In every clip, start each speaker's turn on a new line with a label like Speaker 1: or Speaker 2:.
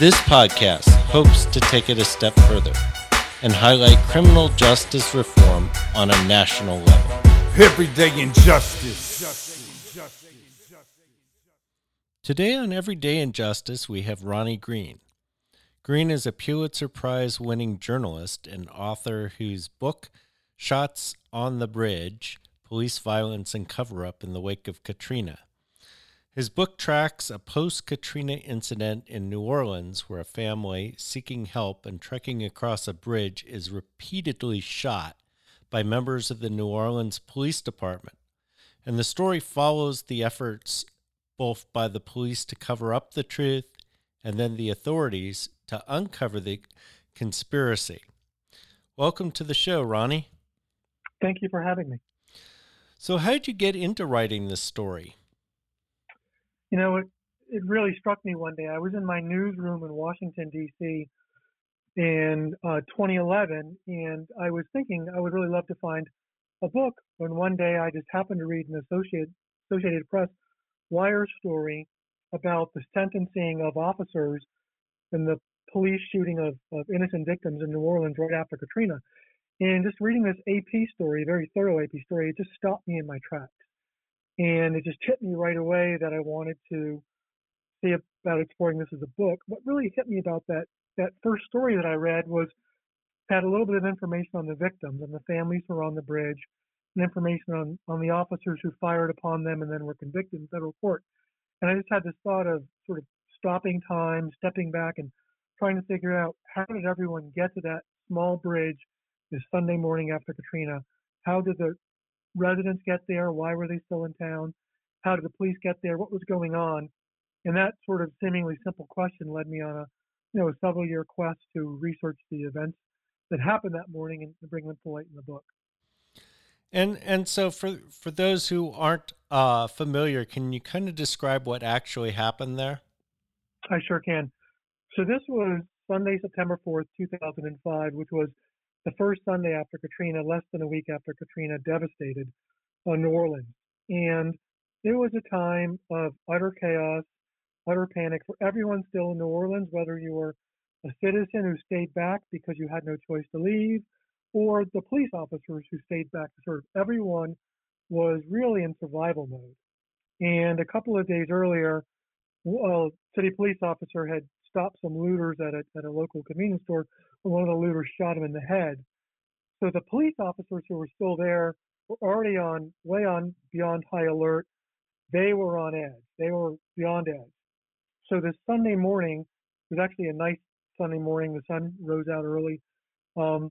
Speaker 1: This podcast hopes to take it a step further and highlight criminal justice reform on a national level.
Speaker 2: Everyday injustice.
Speaker 1: Today on Everyday Injustice, we have Ronnie Greene. Greene is a Pulitzer Prize winning journalist and author whose book, Shots on the Bridge Police Violence and Cover Up in the Wake of Katrina, his book tracks a post Katrina incident in New Orleans where a family seeking help and trekking across a bridge is repeatedly shot by members of the New Orleans Police Department. And the story follows the efforts both by the police to cover up the truth and then the authorities to uncover the conspiracy. Welcome to the show, Ronnie.
Speaker 3: Thank you for having me.
Speaker 1: So, how did you get into writing this story?
Speaker 3: You know, it, it really struck me one day. I was in my newsroom in Washington, D.C. in uh, 2011, and I was thinking I would really love to find a book. And one day I just happened to read an Associated, Associated Press wire story about the sentencing of officers in the police shooting of, of innocent victims in New Orleans right after Katrina. And just reading this AP story, very thorough AP story, it just stopped me in my tracks. And it just hit me right away that I wanted to see about exploring this as a book. What really hit me about that that first story that I read was had a little bit of information on the victims and the families who were on the bridge, and information on on the officers who fired upon them and then were convicted in federal court. And I just had this thought of sort of stopping time, stepping back, and trying to figure out how did everyone get to that small bridge this Sunday morning after Katrina? How did the residents get there? Why were they still in town? How did the police get there? What was going on? And that sort of seemingly simple question led me on a you know a several year quest to research the events that happened that morning and bring them to light in the book.
Speaker 1: And and so for for those who aren't uh, familiar, can you kind of describe what actually happened there?
Speaker 3: I sure can. So this was Sunday, September fourth, two thousand and five, which was the first Sunday after Katrina, less than a week after Katrina devastated uh, New Orleans. And it was a time of utter chaos, utter panic for everyone still in New Orleans, whether you were a citizen who stayed back because you had no choice to leave, or the police officers who stayed back to serve. Everyone was really in survival mode. And a couple of days earlier, a city police officer had stopped some looters at a, at a local convenience store one of the looters shot him in the head. So the police officers who were still there were already on way on beyond high alert. They were on edge. They were beyond edge. So this Sunday morning was actually a nice Sunday morning. The sun rose out early. Um,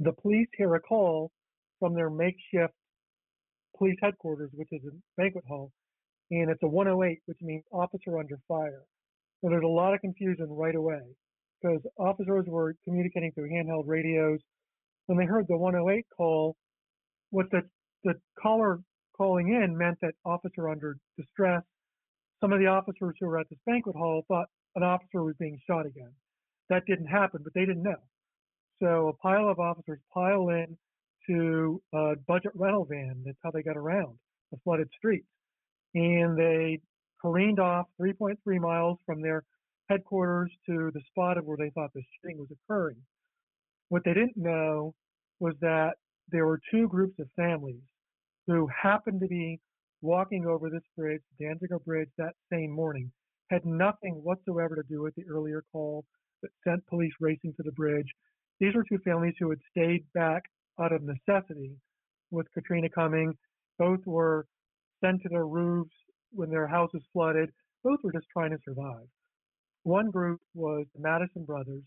Speaker 3: the police hear a call from their makeshift police headquarters, which is a banquet hall, and it's a 108, which means officer under fire. So there's a lot of confusion right away because officers were communicating through handheld radios. When they heard the 108 call, what the, the caller calling in meant that officer under distress. Some of the officers who were at this banquet hall thought an officer was being shot again. That didn't happen, but they didn't know. So a pile of officers pile in to a budget rental van. That's how they got around the flooded streets. And they careened off 3.3 miles from their headquarters to the spot of where they thought the shooting was occurring. What they didn't know was that there were two groups of families who happened to be walking over this bridge, Danziger Bridge, that same morning, had nothing whatsoever to do with the earlier call that sent police racing to the bridge. These were two families who had stayed back out of necessity with Katrina coming Both were sent to their roofs when their houses flooded. Both were just trying to survive. One group was the Madison brothers.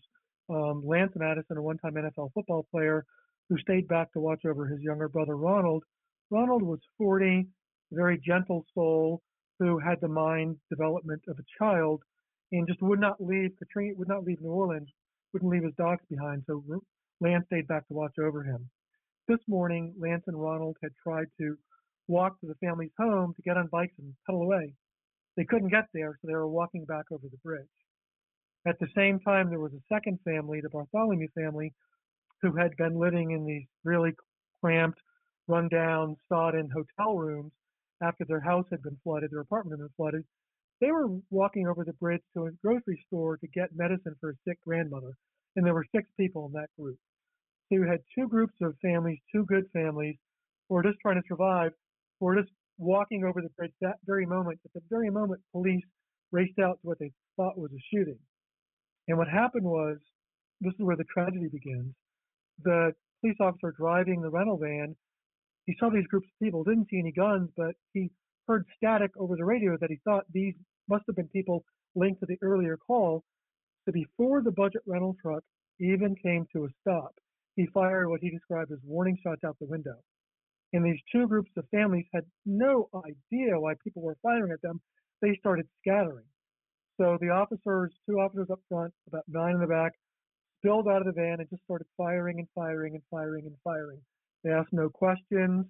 Speaker 3: Um, Lance Madison, a one-time NFL football player, who stayed back to watch over his younger brother Ronald. Ronald was 40, very gentle soul who had the mind development of a child and just would not leave Katrina, would not leave New Orleans, wouldn't leave his dogs behind. So Lance stayed back to watch over him. This morning, Lance and Ronald had tried to walk to the family's home to get on bikes and pedal away. They couldn't get there, so they were walking back over the bridge. At the same time, there was a second family, the Bartholomew family, who had been living in these really cramped, rundown, sodden hotel rooms after their house had been flooded, their apartment had been flooded. They were walking over the bridge to a grocery store to get medicine for a sick grandmother, and there were six people in that group. So you had two groups of families, two good families, who were just trying to survive, who were just walking over the bridge that very moment. At the very moment, police raced out to what they thought was a shooting. And what happened was, this is where the tragedy begins the police officer driving the rental van, he saw these groups of people, didn't see any guns, but he heard static over the radio that he thought these must have been people linked to the earlier call. So before the budget rental truck even came to a stop, he fired what he described as warning shots out the window. And these two groups of families had no idea why people were firing at them. They started scattering. So the officers, two officers up front, about nine in the back, spilled out of the van and just started firing and firing and firing and firing. They asked no questions.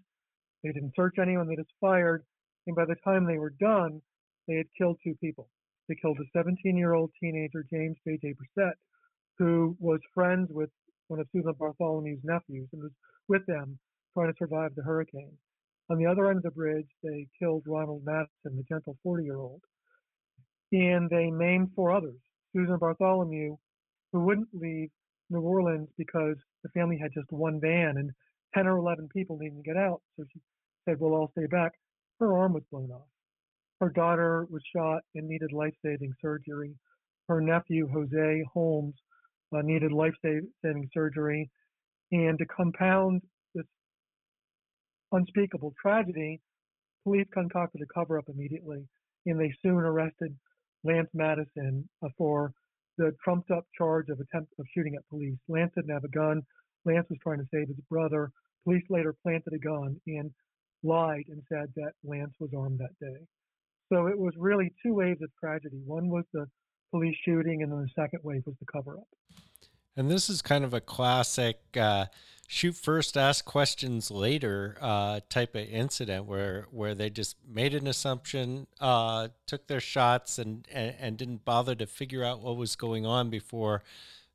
Speaker 3: They didn't search anyone. They just fired. And by the time they were done, they had killed two people. They killed a 17 year old teenager, James J.J. Brissette, who was friends with one of Susan Bartholomew's nephews and was with them trying to survive the hurricane. On the other end of the bridge, they killed Ronald Madison, the gentle 40 year old. And they maimed four others. Susan Bartholomew who wouldn't leave New Orleans because the family had just one van and 10 or 11 people needing to get out. So she said, Well, I'll stay back. Her arm was blown off. Her daughter was shot and needed life saving surgery. Her nephew, Jose Holmes, uh, needed life saving surgery. And to compound this unspeakable tragedy, police concocted a cover up immediately. And they soon arrested Lance Madison uh, for the trumped up charge of attempt of shooting at police. Lance didn't have a gun. Lance was trying to save his brother. Police later planted a gun and lied and said that Lance was armed that day. So it was really two waves of tragedy. One was the police shooting, and then the second wave was the cover up.
Speaker 1: And this is kind of a classic uh, shoot first, ask questions later uh, type of incident where where they just made an assumption, uh, took their shots, and, and, and didn't bother to figure out what was going on before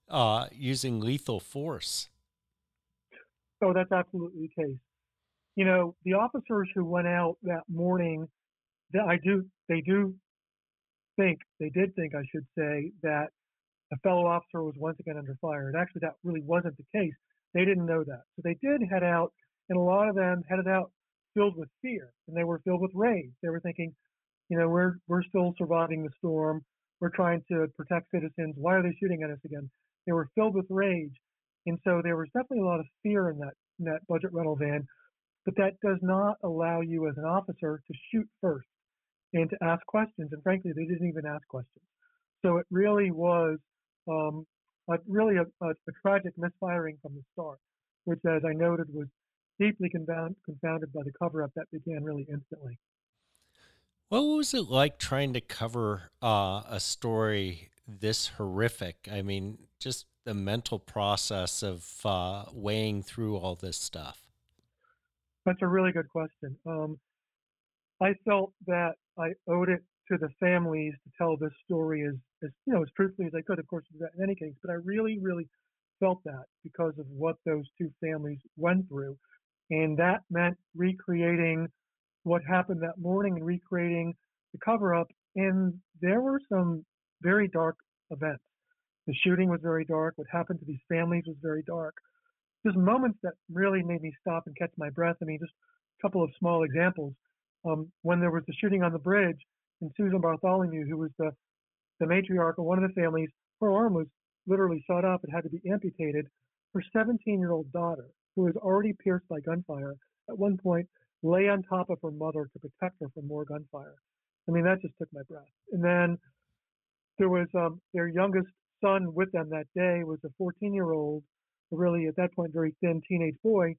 Speaker 1: uh, using lethal force.
Speaker 3: Oh, that's absolutely the case. You know, the officers who went out that morning, I do, they do think, they did think, I should say, that a fellow officer was once again under fire. And actually, that really wasn't the case they didn't know that. So they did head out, and a lot of them headed out filled with fear, and they were filled with rage. They were thinking, you know, we're we're still surviving the storm. We're trying to protect citizens. Why are they shooting at us again? They were filled with rage, and so there was definitely a lot of fear in that in that budget rental van. But that does not allow you as an officer to shoot first and to ask questions. And frankly, they didn't even ask questions. So it really was um, uh, really a, a, a, tragic misfiring from the start, which, as I noted, was deeply confound, confounded by the cover up that began really instantly.
Speaker 1: What was it like trying to cover uh, a story this horrific? I mean, just the mental process of uh, weighing through all this stuff.
Speaker 3: That's a really good question. Um, I felt that I owed it to the families to tell this story as, as you know as truthfully as I could. Of course, in any case, but I really, really felt that because of what those two families went through, and that meant recreating what happened that morning and recreating the cover up. And there were some very dark events. The shooting was very dark. What happened to these families was very dark. Just moments that really made me stop and catch my breath. I mean, just a couple of small examples. Um, when there was the shooting on the bridge, and Susan Bartholomew, who was the, the matriarch of one of the families, her arm was literally shot off. It had to be amputated. Her 17 year old daughter, who was already pierced by gunfire, at one point lay on top of her mother to protect her from more gunfire. I mean, that just took my breath. And then there was um, their youngest son with them that day was a 14 year old, really at that point very thin teenage boy,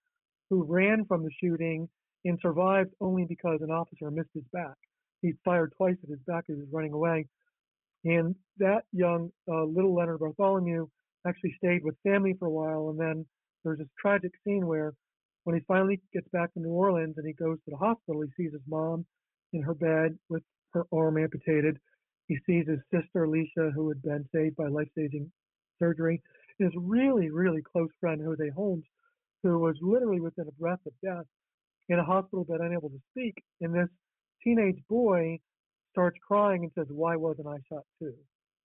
Speaker 3: who ran from the shooting and survived only because an officer missed his back. He fired twice at his back as he was running away. And that young uh, little Leonard Bartholomew actually stayed with family for a while. And then there's this tragic scene where when he finally gets back to New Orleans and he goes to the hospital, he sees his mom in her bed with her arm amputated. He sees his sister, Alicia, who had been saved by life saving surgery. His really, really close friend, Jose Holmes, who was literally within a breath of death in a hospital bed, unable to speak. And this teenage boy starts crying and says, Why wasn't I shot too?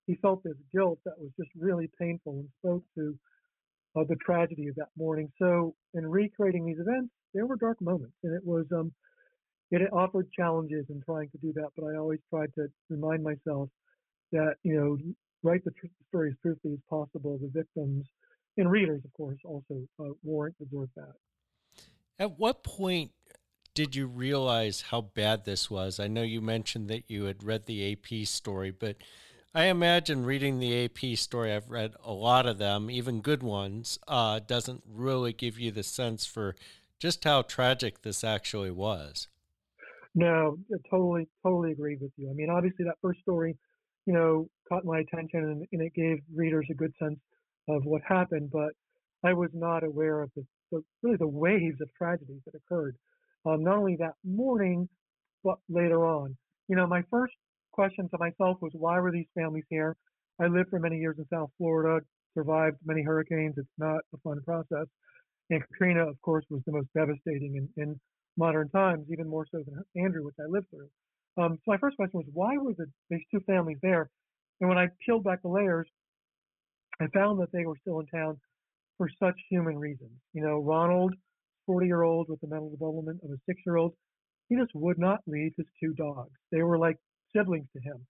Speaker 3: He felt this guilt that was just really painful and spoke to uh, the tragedy of that morning. So, in recreating these events, there were dark moments, and it was um, it offered challenges in trying to do that. But I always tried to remind myself that you know write the tr- story as truthfully as possible. The victims and readers, of course, also uh, warrant deserve that.
Speaker 1: At what point did you realize how bad this was? I know you mentioned that you had read the AP story, but I imagine reading the AP story, I've read a lot of them, even good ones, uh, doesn't really give you the sense for just how tragic this actually was.
Speaker 3: No, I totally, totally agree with you. I mean, obviously, that first story, you know, caught my attention and, and it gave readers a good sense of what happened, but I was not aware of the, the really the waves of tragedies that occurred, um, not only that morning, but later on. You know, my first question to myself was, why were these families here? I lived for many years in South Florida, survived many hurricanes. It's not a fun process. And Katrina, of course, was the most devastating in, in modern times, even more so than Andrew, which I lived through. Um, so my first question was, why were the, these two families there? And when I peeled back the layers, I found that they were still in town for such human reasons. You know, Ronald, 40 year old with the mental development of a six year old, he just would not leave his two dogs. They were like siblings to him.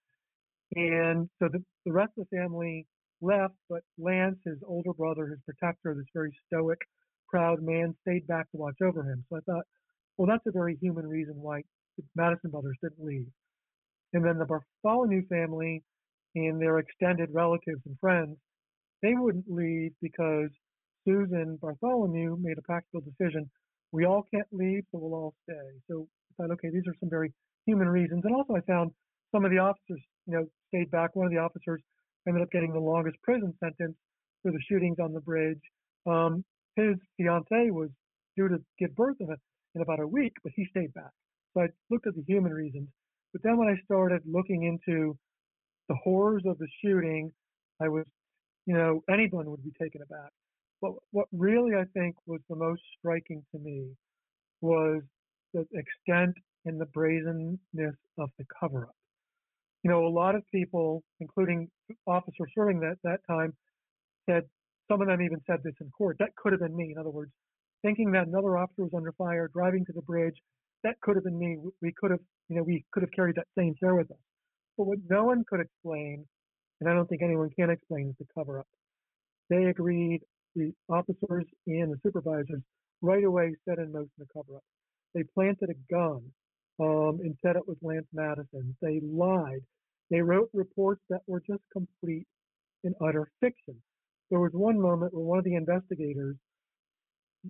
Speaker 3: And so the, the rest of the family left, but Lance, his older brother, his protector, this very stoic, proud man, stayed back to watch over him. So I thought, well, that's a very human reason why the Madison brothers didn't leave. And then the Bartholomew family and their extended relatives and friends, they wouldn't leave because Susan Bartholomew made a practical decision. We all can't leave, so we'll all stay. So I thought, okay, these are some very human reasons. And also, I found some of the officers, you know, stayed back. One of the officers ended up getting the longest prison sentence for the shootings on the bridge. Um, his fiancee was due to give birth in, a, in about a week, but he stayed back. So I looked at the human reasons. But then when I started looking into the horrors of the shooting, I was, you know, anyone would be taken aback. But what really I think was the most striking to me was the extent and the brazenness of the cover up. You know, a lot of people, including officers serving that, that time, said, some of them even said this in court, that could have been me. In other words, thinking that another officer was under fire, driving to the bridge, that could have been me. We could have, you know, we could have carried that same fear with us. But what no one could explain, and I don't think anyone can explain, is the cover up. They agreed, the officers and the supervisors right away set in motion the cover up. They planted a gun um, and said it was Lance Madison. They lied. They wrote reports that were just complete and utter fiction. There was one moment where one of the investigators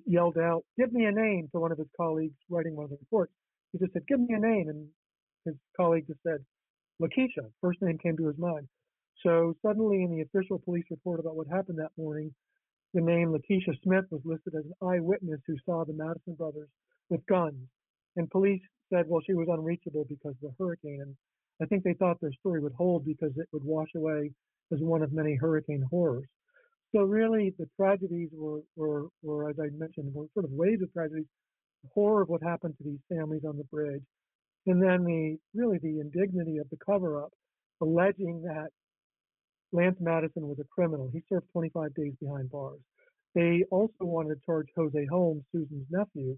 Speaker 3: yelled out, Give me a name to one of his colleagues writing one of the reports. He just said, Give me a name. And his colleague just said, Lakeisha. First name came to his mind. So suddenly, in the official police report about what happened that morning, the name Lakeisha Smith was listed as an eyewitness who saw the Madison brothers with guns. And police said, well, she was unreachable because of the hurricane. And I think they thought their story would hold because it would wash away as one of many hurricane horrors. So really, the tragedies were, were, were as I mentioned, were sort of waves of tragedies, the horror of what happened to these families on the bridge, and then the really the indignity of the cover-up, alleging that Lance Madison was a criminal. He served 25 days behind bars. They also wanted to charge Jose Holmes, Susan's nephew.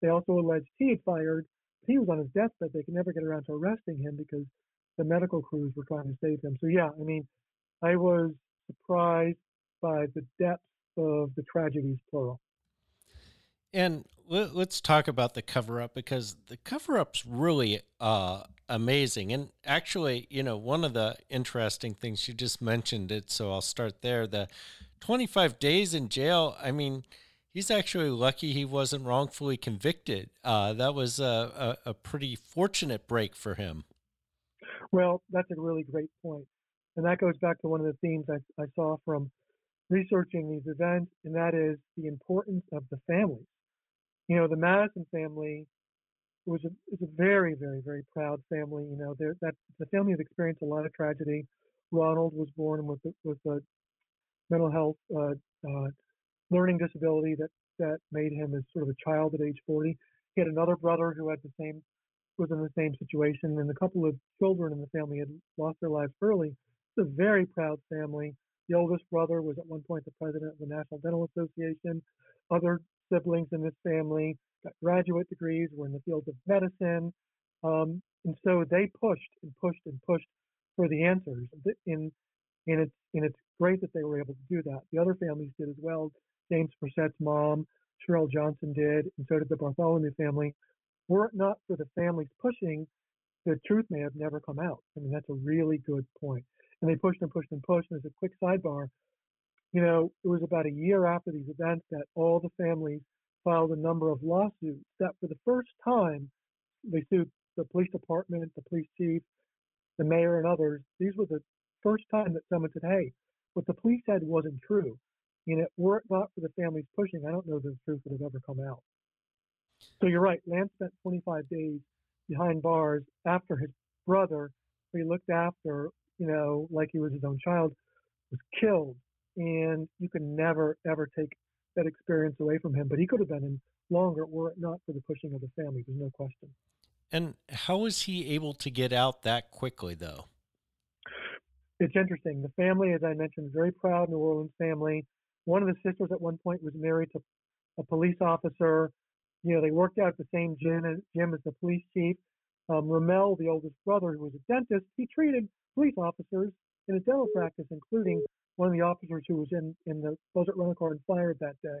Speaker 3: They also alleged he had fired he was on his deathbed. They could never get around to arresting him because the medical crews were trying to save him. So yeah, I mean, I was surprised by the depth of the tragedies, plural.
Speaker 1: And let, us talk about the cover up because the cover up's really uh, amazing. And actually, you know, one of the interesting things you just mentioned it, so I'll start there. The 25 days in jail, I mean, he's actually lucky he wasn't wrongfully convicted. Uh, that was a, a, a, pretty fortunate break for him.
Speaker 3: Well, that's a really great point. And that goes back to one of the themes I, I saw from researching these events, and that is the importance of the families. You know, the Madison family was a, is a very, very, very proud family. You know, that the family has experienced a lot of tragedy. Ronald was born with with a mental health uh, uh, learning disability that that made him as sort of a child at age 40. He had another brother who had the same was in the same situation, and a couple of children in the family had lost their lives early. It's a very proud family. The oldest brother was at one point the president of the National Dental Association. Other siblings in this family got graduate degrees, were in the field of medicine. Um, and so they pushed and pushed and pushed for the answers. In, and, it's, and it's great that they were able to do that. The other families did as well. James Brissette's mom, Cheryl Johnson did, and so did the Bartholomew family. Were it not for the families pushing, the truth may have never come out. I mean, that's a really good point. And they pushed and pushed and pushed. And as a quick sidebar, you know, it was about a year after these events that all the families filed a number of lawsuits that for the first time they sued the police department, the police chief, the mayor, and others. These were the first time that someone said, hey, what the police said wasn't true. And it were it not for the families pushing, I don't know the truth would have ever come out. So you're right. Lance spent 25 days behind bars after his brother, who he looked after, you know, like he was his own child, was killed. And you can never, ever take that experience away from him. But he could have been in longer were it not for the pushing of the family. There's no question.
Speaker 1: And how was he able to get out that quickly, though?
Speaker 3: It's interesting. The family, as I mentioned, very proud New Orleans family. One of the sisters at one point was married to a police officer. You know, they worked out at the same gym as, gym as the police chief. Um, Romell, the oldest brother, who was a dentist, he treated police officers in a dental practice, including one of the officers who was in, in the Budget rental car and fired that day.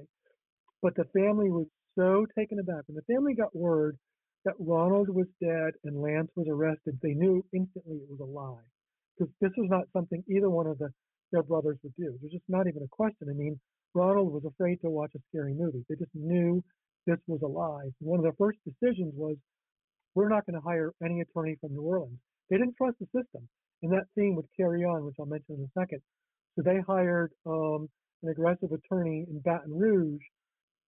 Speaker 3: But the family was so taken aback. When the family got word that Ronald was dead and Lance was arrested, they knew instantly it was a lie. Because this was not something either one of the, their brothers would do. There's just not even a question. I mean, Ronald was afraid to watch a scary movie. They just knew this was a lie. One of their first decisions was, we're not going to hire any attorney from New Orleans. They didn't trust the system. And that theme would carry on, which I'll mention in a second. So they hired um, an aggressive attorney in Baton Rouge,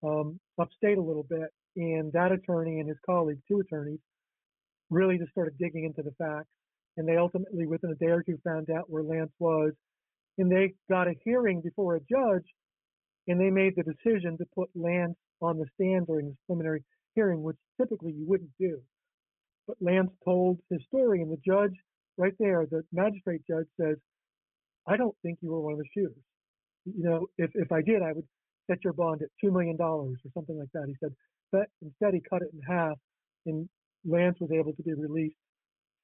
Speaker 3: um, upstate a little bit, and that attorney and his colleague, two attorneys, really just started digging into the facts. And they ultimately, within a day or two, found out where Lance was. And they got a hearing before a judge, and they made the decision to put Lance on the stand during this preliminary hearing, which typically you wouldn't do. But Lance told his story, and the judge, right there, the magistrate judge says, I don't think you were one of the shooters. You know, if, if I did, I would set your bond at $2 million or something like that. He said, but instead he cut it in half and Lance was able to be released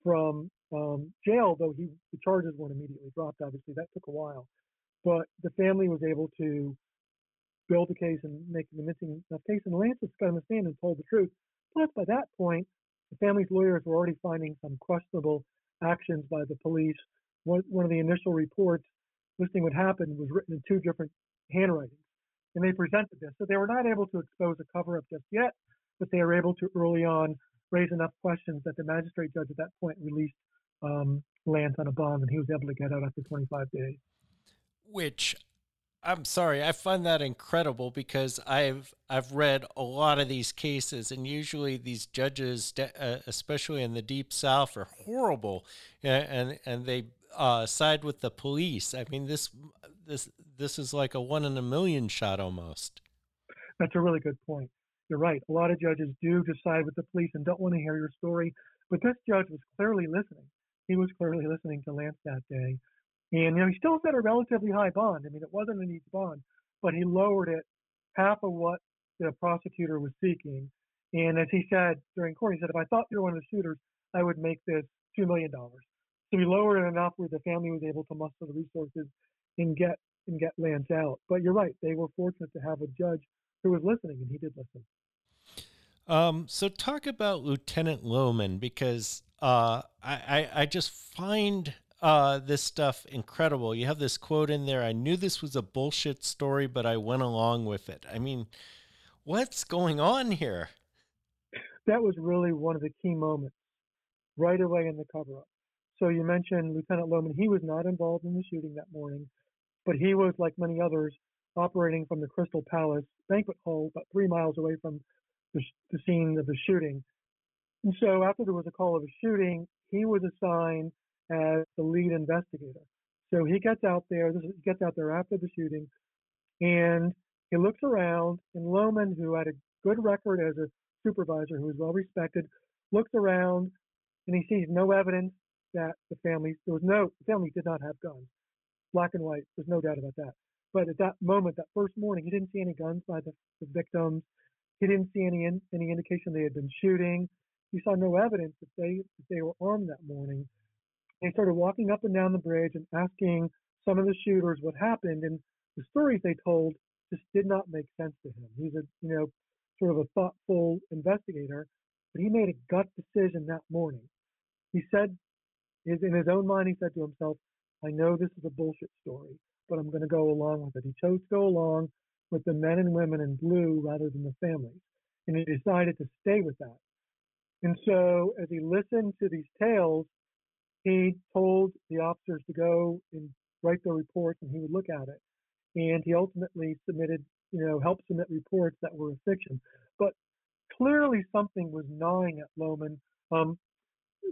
Speaker 3: from um, jail, though he, the charges weren't immediately dropped, obviously. That took a while. But the family was able to build a case and make the missing enough case. And Lance was on the stand and told the truth. Plus, by that point, the family's lawyers were already finding some questionable actions by the police one, one of the initial reports listing what happened was written in two different handwritings. And they presented this. So they were not able to expose a cover up just yet, but they were able to early on raise enough questions that the magistrate judge at that point released um, Lance on a bond and he was able to get out after 25 days.
Speaker 1: Which I'm sorry, I find that incredible because I've I've read a lot of these cases, and usually these judges, uh, especially in the deep south, are horrible, and and they uh, side with the police. I mean, this this this is like a one in a million shot almost.
Speaker 3: That's a really good point. You're right. A lot of judges do side with the police and don't want to hear your story, but this judge was clearly listening. He was clearly listening to Lance that day, and you know he still set a relatively high bond. I mean, it wasn't an easy bond, but he lowered it half of what the prosecutor was seeking. And as he said during court, he said, if I thought you were one of the shooters, I would make this two million dollars. So we lowered it enough where the family was able to muster the resources and get and get Lance out. But you're right; they were fortunate to have a judge who was listening, and he did listen.
Speaker 1: Um, so talk about Lieutenant Lohman because uh, I, I, I just find uh, this stuff incredible. You have this quote in there. I knew this was a bullshit story, but I went along with it. I mean, what's going on here?
Speaker 3: That was really one of the key moments right away in the cover up. So you mentioned Lieutenant Lohman. He was not involved in the shooting that morning, but he was, like many others, operating from the Crystal Palace banquet hall about three miles away from the, the scene of the shooting. And so after there was a call of a shooting, he was assigned as the lead investigator. So he gets out there, this is, he gets out there after the shooting, and he looks around, and Lohman, who had a good record as a supervisor, who was well respected, looks around, and he sees no evidence that the families there was no, the family did not have guns. Black and white, there's no doubt about that. But at that moment, that first morning, he didn't see any guns by the, the victims. He didn't see any in, any indication they had been shooting. He saw no evidence that they that they were armed that morning. He started walking up and down the bridge and asking some of the shooters what happened. And the stories they told just did not make sense to him. He's a you know sort of a thoughtful investigator, but he made a gut decision that morning. He said, his, in his own mind, he said to himself, "I know this is a bullshit story, but I'm going to go along with it." He chose to go along with the men and women in blue rather than the families. And he decided to stay with that. And so as he listened to these tales, he told the officers to go and write their reports and he would look at it. And he ultimately submitted, you know, helped submit reports that were a fiction. But clearly something was gnawing at Lohman. Um,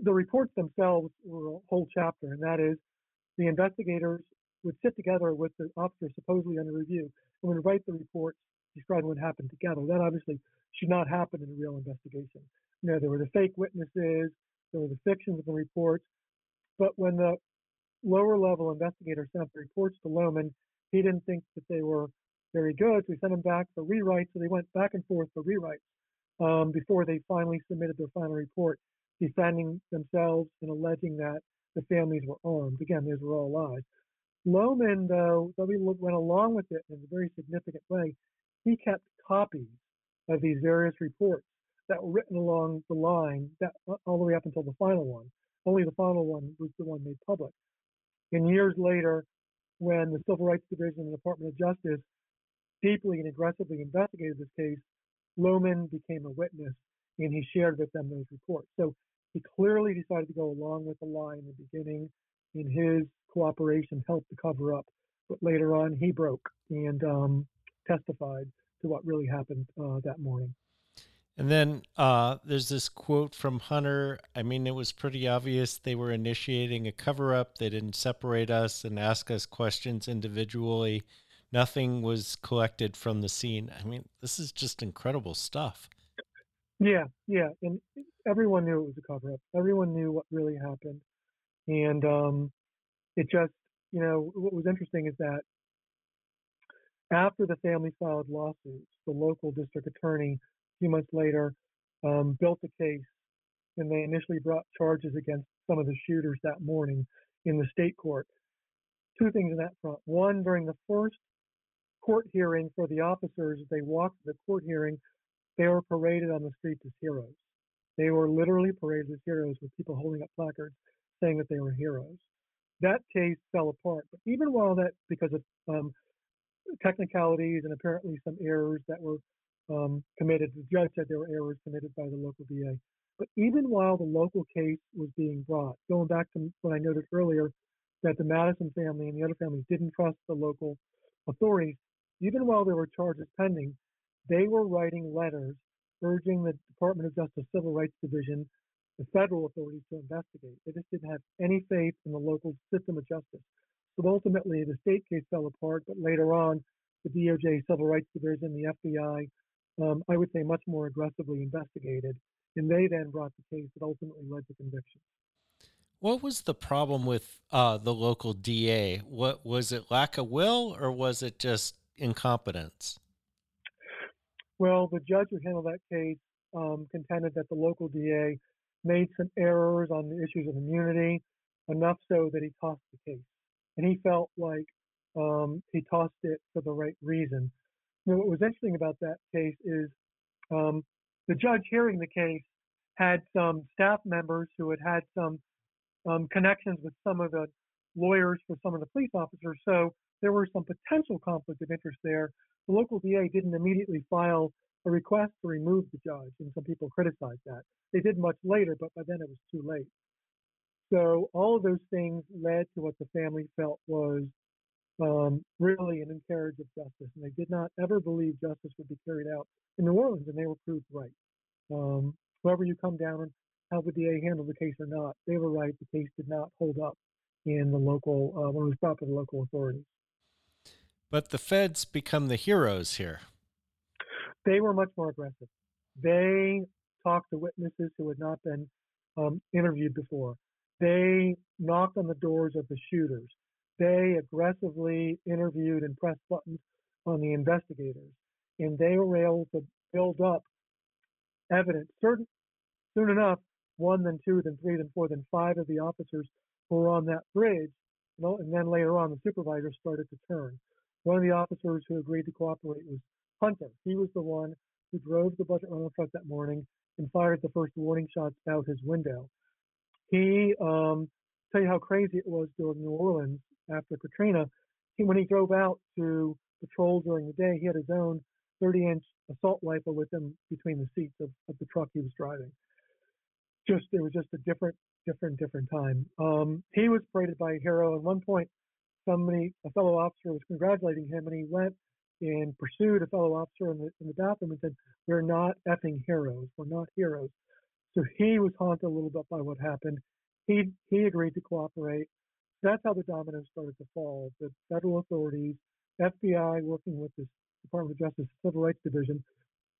Speaker 3: the reports themselves were a whole chapter, and that is the investigators would sit together with the officer supposedly under review and would write the reports describing what happened together. That obviously should not happen in a real investigation. You know, there were the fake witnesses, there were the fictions of the reports, but when the lower level investigator sent the reports to Lohman, he didn't think that they were very good, so he sent them back for rewrites. So they went back and forth for rewrites um, before they finally submitted their final report, defending themselves and alleging that the families were armed. Again, these were all lies. Lohman, though, though he went along with it in a very significant way, he kept copies of these various reports that were written along the line that uh, all the way up until the final one. Only the final one was the one made public. And years later, when the Civil Rights Division and the Department of Justice deeply and aggressively investigated this case, Lohman became a witness and he shared with them those reports. So he clearly decided to go along with the lie in the beginning, and his cooperation helped to cover up. But later on, he broke and um, testified to what really happened uh, that morning.
Speaker 1: And then uh, there's this quote from Hunter. I mean, it was pretty obvious they were initiating a cover up. They didn't separate us and ask us questions individually. Nothing was collected from the scene. I mean, this is just incredible stuff.
Speaker 3: Yeah, yeah. And everyone knew it was a cover up. Everyone knew what really happened. And um, it just, you know, what was interesting is that after the family filed lawsuits, the local district attorney a few months later, um, built a case, and they initially brought charges against some of the shooters that morning in the state court. Two things in that front. One, during the first court hearing for the officers, they walked the court hearing, they were paraded on the streets as heroes. They were literally paraded as heroes with people holding up placards saying that they were heroes. That case fell apart. But even while that, because of um, technicalities and apparently some errors that were um, committed. The judge said there were errors committed by the local DA. But even while the local case was being brought, going back to what I noted earlier, that the Madison family and the other families didn't trust the local authorities, even while there were charges pending, they were writing letters urging the Department of Justice Civil Rights Division, the federal authorities to investigate. They just didn't have any faith in the local system of justice. But ultimately, the state case fell apart, but later on, the DOJ Civil Rights Division, the FBI, um, I would say, much more aggressively investigated. And they then brought the case that ultimately led to conviction.
Speaker 1: What was the problem with uh, the local DA? What was it? Lack of will, or was it just incompetence?
Speaker 3: Well, the judge who handled that case um, contended that the local DA made some errors on the issues of immunity, enough so that he tossed the case. And he felt like um, he tossed it for the right reason know, what was interesting about that case is um, the judge hearing the case had some staff members who had had some um, connections with some of the lawyers for some of the police officers. So there were some potential conflict of interest there. The local DA didn't immediately file a request to remove the judge, and some people criticized that. They did much later, but by then it was too late. So all of those things led to what the family felt was um, really an miscarriage of justice, and they did not ever believe justice would be carried out in New Orleans, and they were proved right. Um, whoever you come down on how the DA handled the case or not, they were right. The case did not hold up in the local uh, when it was brought to the local authorities.
Speaker 1: But the feds become the heroes here.
Speaker 3: They were much more aggressive. They talked to witnesses who had not been um, interviewed before. They knocked on the doors of the shooters. They aggressively interviewed and pressed buttons on the investigators. And they were able to build up evidence. Certain, soon enough, one, then two, then three, then four, then five of the officers who were on that bridge. And then later on, the supervisors started to turn. One of the officers who agreed to cooperate was Hunter. He was the one who drove the budget rental truck that morning and fired the first warning shots out his window. He, um, tell you how crazy it was during New Orleans after Katrina. He, when he drove out to patrol during the day, he had his own 30-inch assault rifle with him between the seats of, of the truck he was driving. Just it was just a different, different, different time. Um, he was paraded by a hero. At one point, somebody, a fellow officer, was congratulating him, and he went and pursued a fellow officer in the in the bathroom and said, "We're not effing heroes. We're not heroes." So he was haunted a little bit by what happened. He he agreed to cooperate. That's how the dominoes started to fall. The federal authorities, FBI, working with the Department of Justice Civil Rights Division,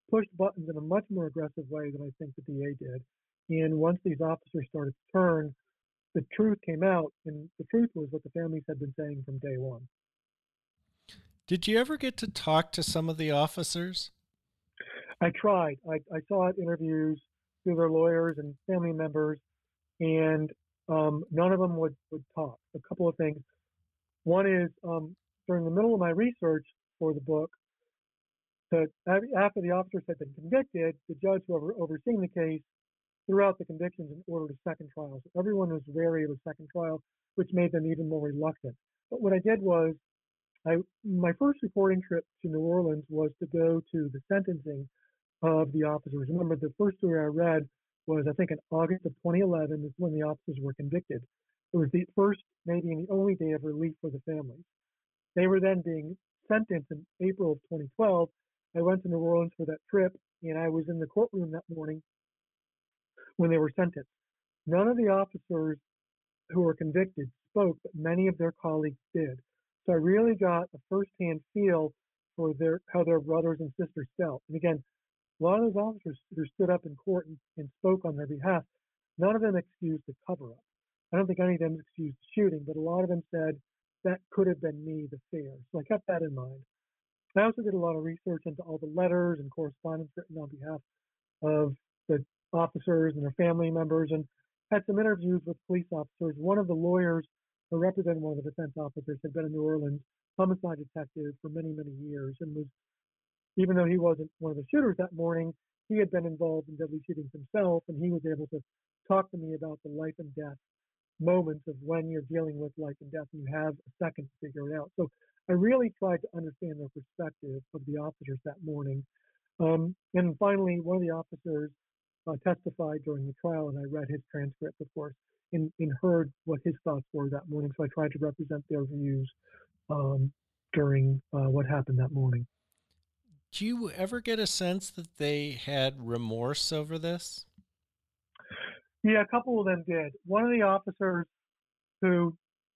Speaker 3: pushed buttons in a much more aggressive way than I think the DA did. And once these officers started to turn, the truth came out, and the truth was what the families had been saying from day one.
Speaker 1: Did you ever get to talk to some of the officers?
Speaker 3: I tried. I, I sought interviews through their lawyers and family members, and um, none of them would, would talk. A couple of things. One is um, during the middle of my research for the book, that after the officers had been convicted, the judge who over, overseeing the case threw out the convictions and ordered a second trial. So everyone was wary of a second trial, which made them even more reluctant. But what I did was, I my first reporting trip to New Orleans was to go to the sentencing of the officers. Remember, the first story I read was, I think, in August of 2011 is when the officers were convicted. It was the first, maybe, and the only day of relief for the families. They were then being sentenced in April of 2012. I went to New Orleans for that trip, and I was in the courtroom that morning when they were sentenced. None of the officers who were convicted spoke, but many of their colleagues did. So I really got a firsthand feel for their how their brothers and sisters felt. And again, a lot of those officers who stood up in court and, and spoke on their behalf, none of them excused the cover up. I don't think any of them excused the shooting, but a lot of them said that could have been me, the fair. So I kept that in mind. I also did a lot of research into all the letters and correspondence written on behalf of the officers and their family members and had some interviews with police officers. One of the lawyers who represented one of the defense officers had been a New Orleans homicide detective for many, many years and was even though he wasn't one of the shooters that morning, he had been involved in deadly shootings himself, and he was able to talk to me about the life and death moments of when you're dealing with life and death and you have a second to figure it out. So I really tried to understand their perspective of the officers that morning. Um, and finally, one of the officers uh, testified during the trial, and I read his transcript, of course, and, and, heard what his thoughts were that morning. So I tried to represent their views um, during uh, what happened that morning.
Speaker 1: Do you ever get a sense that they had remorse over this?
Speaker 3: Yeah, a couple of them did. One of the officers who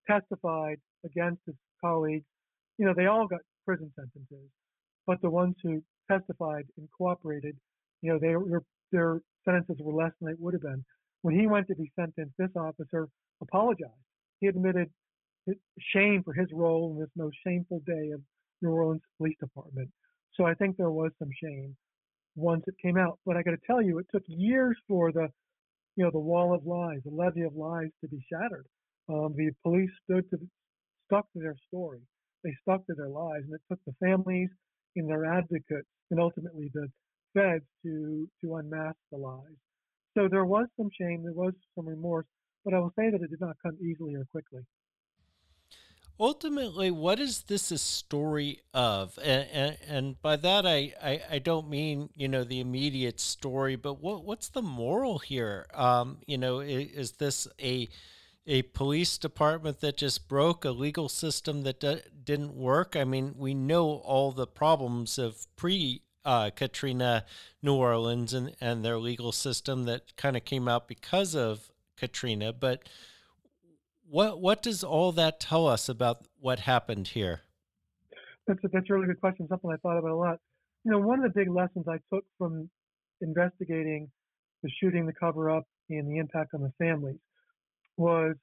Speaker 3: testified against his colleagues, you know, they all got prison sentences, but the ones who testified and cooperated, you know, they were, their sentences were less than they would have been. When he went to be sentenced, this officer apologized. He admitted shame for his role in this most shameful day of New Orleans Police Department. So I think there was some shame once it came out. But I got to tell you, it took years for the, you know, the wall of lies, the levee of lies to be shattered. Um, the police stood to, stuck to their story. They stuck to their lies, and it took the families and their advocates and ultimately the feds to to unmask the lies. So there was some shame, there was some remorse, but I will say that it did not come easily or quickly.
Speaker 1: Ultimately, what is this a story of? And, and, and by that, I, I, I, don't mean you know the immediate story, but what what's the moral here? Um, you know, is, is this a a police department that just broke a legal system that d- didn't work. I mean, we know all the problems of pre uh, Katrina New Orleans and, and their legal system that kind of came out because of Katrina. But what what does all that tell us about what happened here?
Speaker 3: That's a, that's a really good question. Something I thought about a lot. You know, one of the big lessons I took from investigating the shooting, the cover up, and the impact on the families was,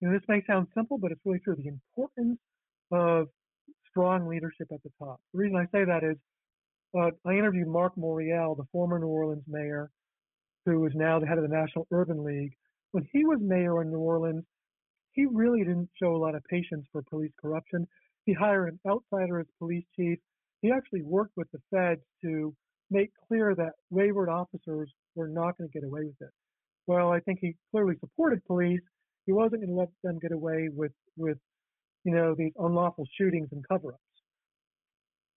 Speaker 3: you know, this may sound simple, but it's really true. The importance of strong leadership at the top. The reason I say that is uh, I interviewed Marc Morial, the former New Orleans mayor, who is now the head of the National Urban League. When he was mayor in New Orleans, he really didn't show a lot of patience for police corruption. He hired an outsider as police chief. He actually worked with the feds to make clear that wayward officers were not going to get away with it. Well, I think he clearly supported police. He wasn't going to let them get away with, with, you know, these unlawful shootings and cover-ups.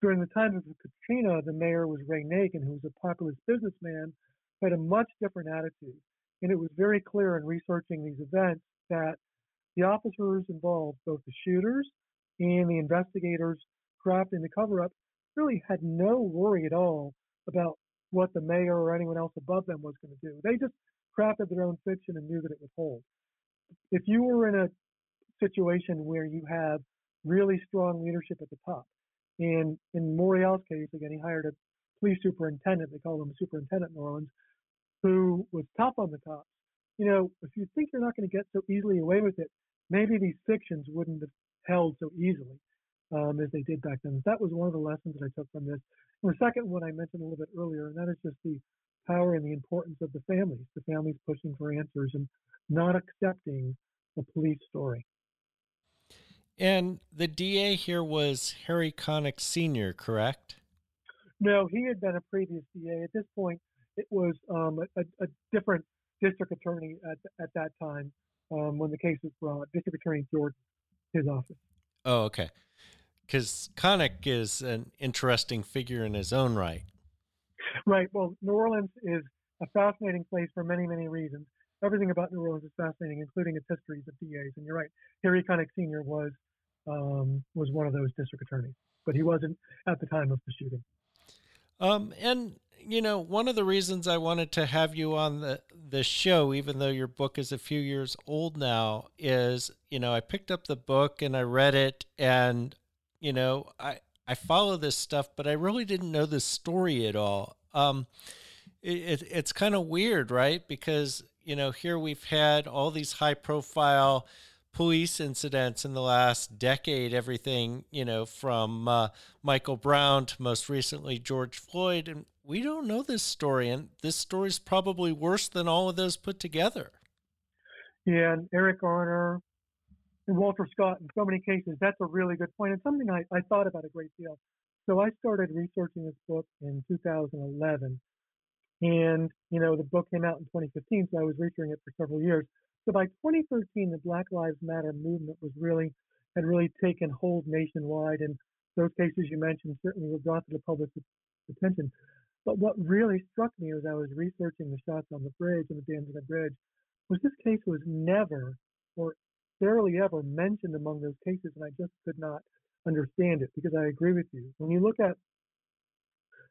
Speaker 3: During the time of Katrina, the mayor was Ray Nagin, who was a populist businessman, who had a much different attitude. And it was very clear in researching these events that the officers involved, both the shooters and the investigators crafting the cover up, really had no worry at all about what the mayor or anyone else above them was going to do. They just crafted their own fiction and knew that it would hold. If you were in a situation where you have really strong leadership at the top, and in Morial's case, again, he hired a police superintendent, they call him superintendent in New Orleans, who was tough on the cops. You know, if you think you're not going to get so easily away with it, maybe these fictions wouldn't have held so easily um, as they did back then. That was one of the lessons that I took from this. And the second one I mentioned a little bit earlier, and that is just the power and the importance of the families, the families pushing for answers and not accepting the police story.
Speaker 1: And the DA here was Harry Connick Sr., correct?
Speaker 3: No, he had been a previous DA. At this point, it was um, a, a, different district attorney at, at that time um, when the case was brought, District Attorney Jordan, his office.
Speaker 1: Oh, okay. Because Connick is an interesting figure in his own right.
Speaker 3: Right. Well, New Orleans is a fascinating place for many, many reasons. Everything about New Orleans is fascinating, including its histories of DAs. And you're right, Harry Connick Sr. was um, was one of those district attorneys, but he wasn't at the time of the shooting.
Speaker 1: Um, and you know, one of the reasons I wanted to have you on the the show, even though your book is a few years old now, is you know I picked up the book and I read it, and you know I I follow this stuff, but I really didn't know the story at all. Um, it, it it's kind of weird, right? Because you know here we've had all these high profile police incidents in the last decade, everything, you know, from uh, Michael Brown to most recently George Floyd. And we don't know this story. And this story is probably worse than all of those put together.
Speaker 3: Yeah, and Eric Garner and Walter Scott in so many cases, that's a really good point. And something I, I thought about a great deal. So I started researching this book in 2011. And, you know, the book came out in 2015, so I was researching it for several years. So by 2013, the Black Lives Matter movement was really had really taken hold nationwide, and those cases you mentioned certainly were brought to the public's attention. But what really struck me as I was researching the shots on the bridge and the Danziger Bridge was this case was never or barely ever mentioned among those cases, and I just could not understand it because I agree with you. When you look at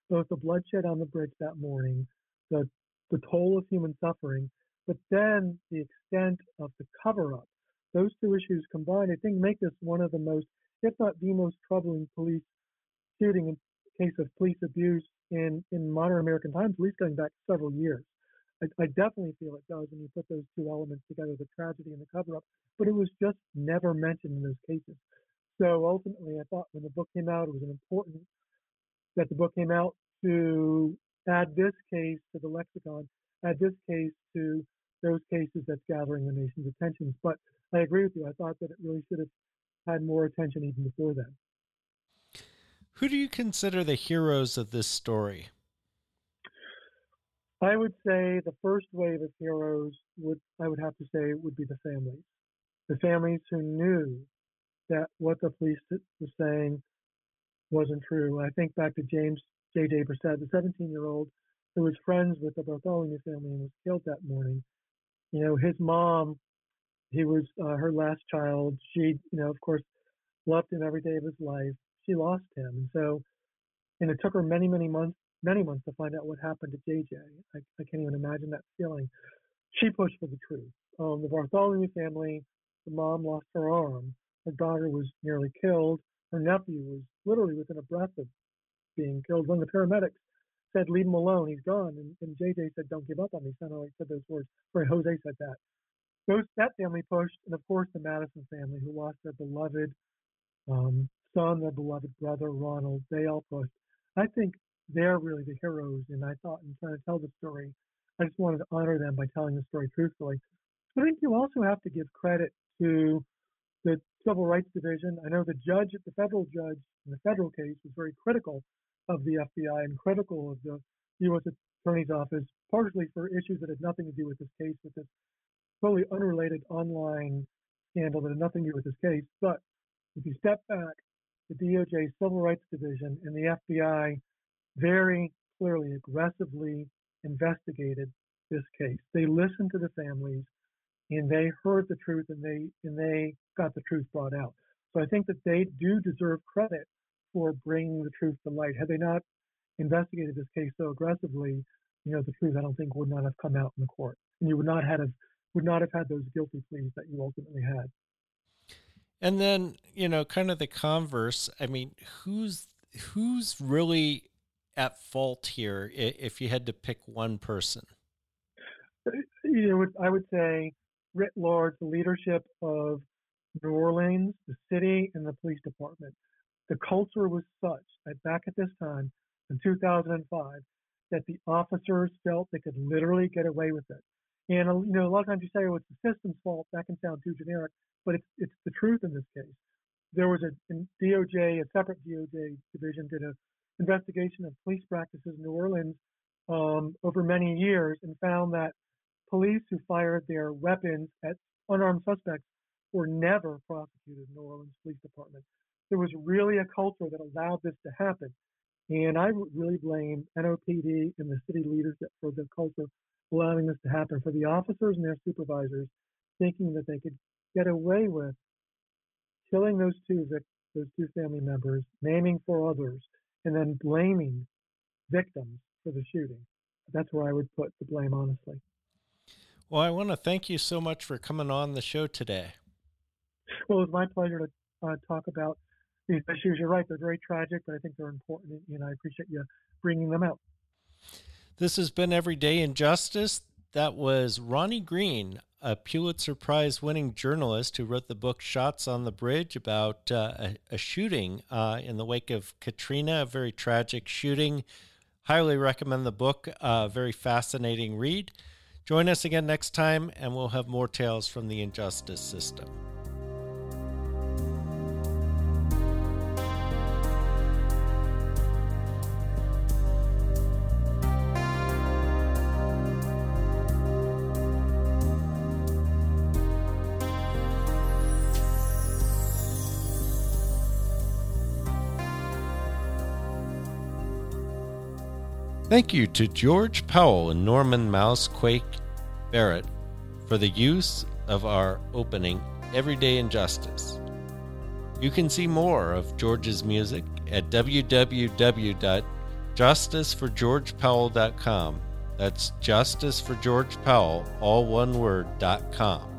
Speaker 3: both the bloodshed on the bridge that morning, the the toll of human suffering, but then the extent of the cover up. Those two issues combined, I think, make this one of the most, if not the most troubling police shooting in case of police abuse in, in modern American times, at least going back several years. I, I definitely feel it does when you put those two elements together, the tragedy and the cover up, but it was just never mentioned in those cases. So ultimately, I thought when the book came out, it was important that the book came out to add this case to the lexicon, add this case to those cases that's gathering the nation's attention. But I agree with you. I thought that it really should have had more attention even before then.
Speaker 1: Who do you consider the heroes of this story?
Speaker 3: I would say the first wave of heroes would I would have to say would be the families. The families who knew that what the police was saying wasn't true. I think back to James J.J. Brissette, the 17 year old who was friends with the Bartholomew family and was killed that morning. You know, his mom, he was uh, her last child. She, you know, of course, loved him every day of his life. She lost him. And so, and it took her many, many months, many months to find out what happened to JJ. I, I can't even imagine that feeling. She pushed for the truth. Um, the Bartholomew family, the mom lost her arm. Her daughter was nearly killed. Her nephew was literally within a breath of being killed. When the paramedics said, leave him alone, he's gone. And, and JJ said, don't give up on me. Son, I said those words. Sorry, Jose said that. Those, that family pushed, and of course the Madison family, who lost their beloved um, son, their beloved brother, Ronald. They all pushed. I think they're really the heroes, and I thought in trying to tell the story, I just wanted to honor them by telling the story truthfully. I think you also have to give credit to the Civil Rights Division. I know the judge, the federal judge in the federal case, was very critical of the FBI and critical of the U.S. Attorney's Office, partially for issues that had nothing to do with this case, with this totally unrelated online scandal that had nothing to do with this case. But if you step back, the DOJ Civil Rights Division and the FBI very clearly, aggressively investigated this case. They listened to the families and they heard the truth and they and they got the truth brought out. So I think that they do deserve credit for bringing the truth to light. Had they not investigated this case so aggressively, you know, the truth I don't think would not have come out in the court, and you would not have would not have had those guilty pleas that you ultimately had.
Speaker 1: And then you know, kind of the converse. I mean, who's who's really at fault here if you had to pick one person?
Speaker 3: Uh, you know, I would say writ large, the leadership of New Orleans, the city, and the police department. The culture was such that back at this time, in 2005, that the officers felt they could literally get away with it. And you know, a lot of times you say, "Oh, it's the system's fault." That can sound too generic, but it's it's the truth in this case. There was a DOJ, a separate DOJ division, did an investigation of police practices in New Orleans um, over many years and found that police who fired their weapons at unarmed suspects were never prosecuted in New Orleans Police Department. There was really a culture that allowed this to happen. And I would really blame NOPD and the city leaders for the culture allowing this to happen, for the officers and their supervisors thinking that they could get away with killing those two those two family members, naming four others, and then blaming victims for the shooting. That's where I would put the blame, honestly.
Speaker 1: Well, I want to thank you so much for coming on the show today.
Speaker 3: Well, it was my pleasure to uh, talk about these issues. You're right; they're very tragic, but I think they're important, and I appreciate you bringing them out.
Speaker 1: This has been Everyday Injustice. That was Ronnie Greene, a Pulitzer Prize winning journalist who wrote the book Shots on the Bridge about uh, a, a, shooting uh, in the wake of Katrina, a very tragic shooting. Highly recommend the book, uh, very fascinating read. Join us again next time, and we'll have more tales from the injustice system. Thank you to George Powell and Norman Mousequake Barrett for the use of our opening Everyday Injustice. You can see more of George's music at www.justiceforgeorgepowell.com. That's justice for George Powell, all one word, dot com.